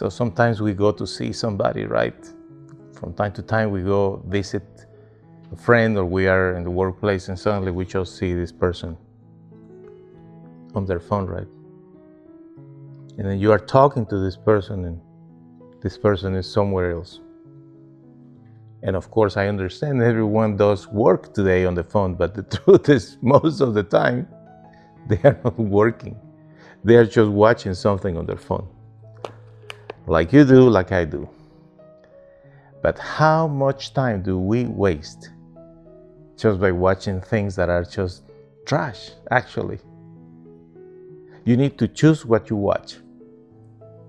So sometimes we go to see somebody, right? From time to time, we go visit a friend or we are in the workplace and suddenly we just see this person on their phone, right? And then you are talking to this person and this person is somewhere else. And of course, I understand everyone does work today on the phone, but the truth is, most of the time, they are not working. They are just watching something on their phone like you do, like I do. But how much time do we waste just by watching things that are just trash, actually? You need to choose what you watch,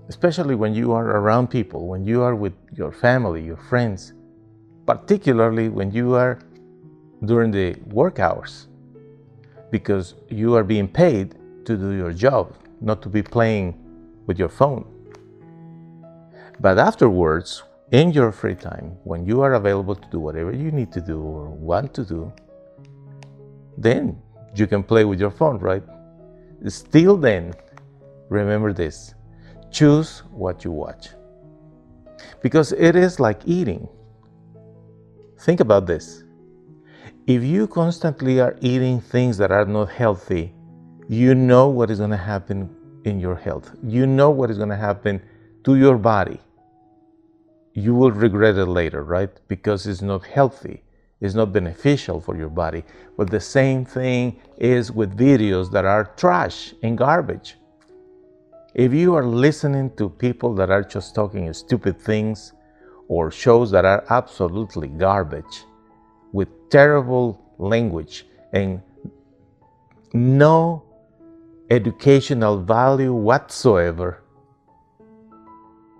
especially when you are around people, when you are with your family, your friends, particularly when you are during the work hours, because you are being paid to do your job, not to be playing with your phone. But afterwards, in your free time, when you are available to do whatever you need to do or want to do, then you can play with your phone, right? Still, then, remember this choose what you watch. Because it is like eating. Think about this. If you constantly are eating things that are not healthy, you know what is going to happen in your health. You know what is going to happen to your body you will regret it later, right? Because it's not healthy, it's not beneficial for your body. But the same thing is with videos that are trash and garbage. If you are listening to people that are just talking stupid things or shows that are absolutely garbage with terrible language and no educational value whatsoever,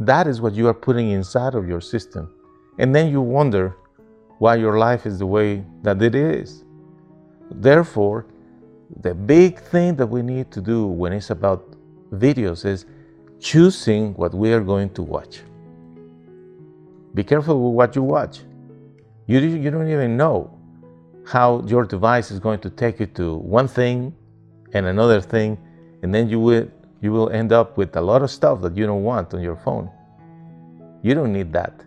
that is what you are putting inside of your system. And then you wonder why your life is the way that it is. Therefore, the big thing that we need to do when it's about videos is choosing what we are going to watch. Be careful with what you watch. You, you don't even know how your device is going to take you to one thing and another thing, and then you will you will end up with a lot of stuff that you don't want on your phone. You don't need that.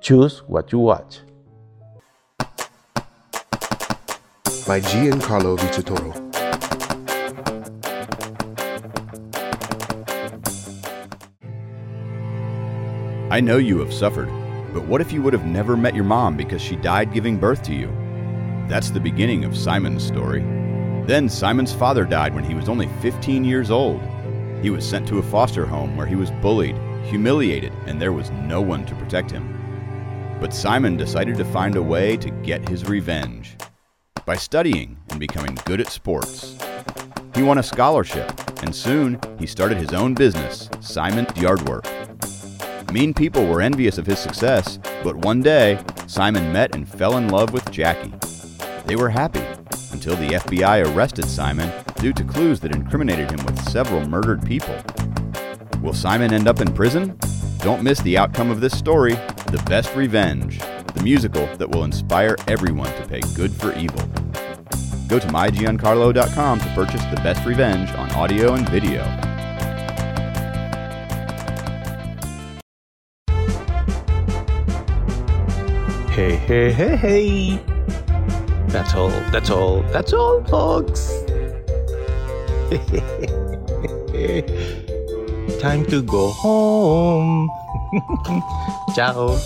Choose what you watch. By Giancarlo Vicitoro. I know you have suffered, but what if you would have never met your mom because she died giving birth to you? That's the beginning of Simon's story. Then Simon's father died when he was only 15 years old. He was sent to a foster home where he was bullied, humiliated, and there was no one to protect him. But Simon decided to find a way to get his revenge by studying and becoming good at sports. He won a scholarship, and soon he started his own business, Simon's Yardwork. Mean people were envious of his success, but one day, Simon met and fell in love with Jackie. They were happy until the FBI arrested Simon due to clues that incriminated him with several murdered people. Will Simon end up in prison? Don't miss the outcome of this story The Best Revenge, the musical that will inspire everyone to pay good for evil. Go to mygiancarlo.com to purchase The Best Revenge on audio and video. Hey, hey, hey, hey. That's all, that's all, that's all, folks. Time to go home. Ciao.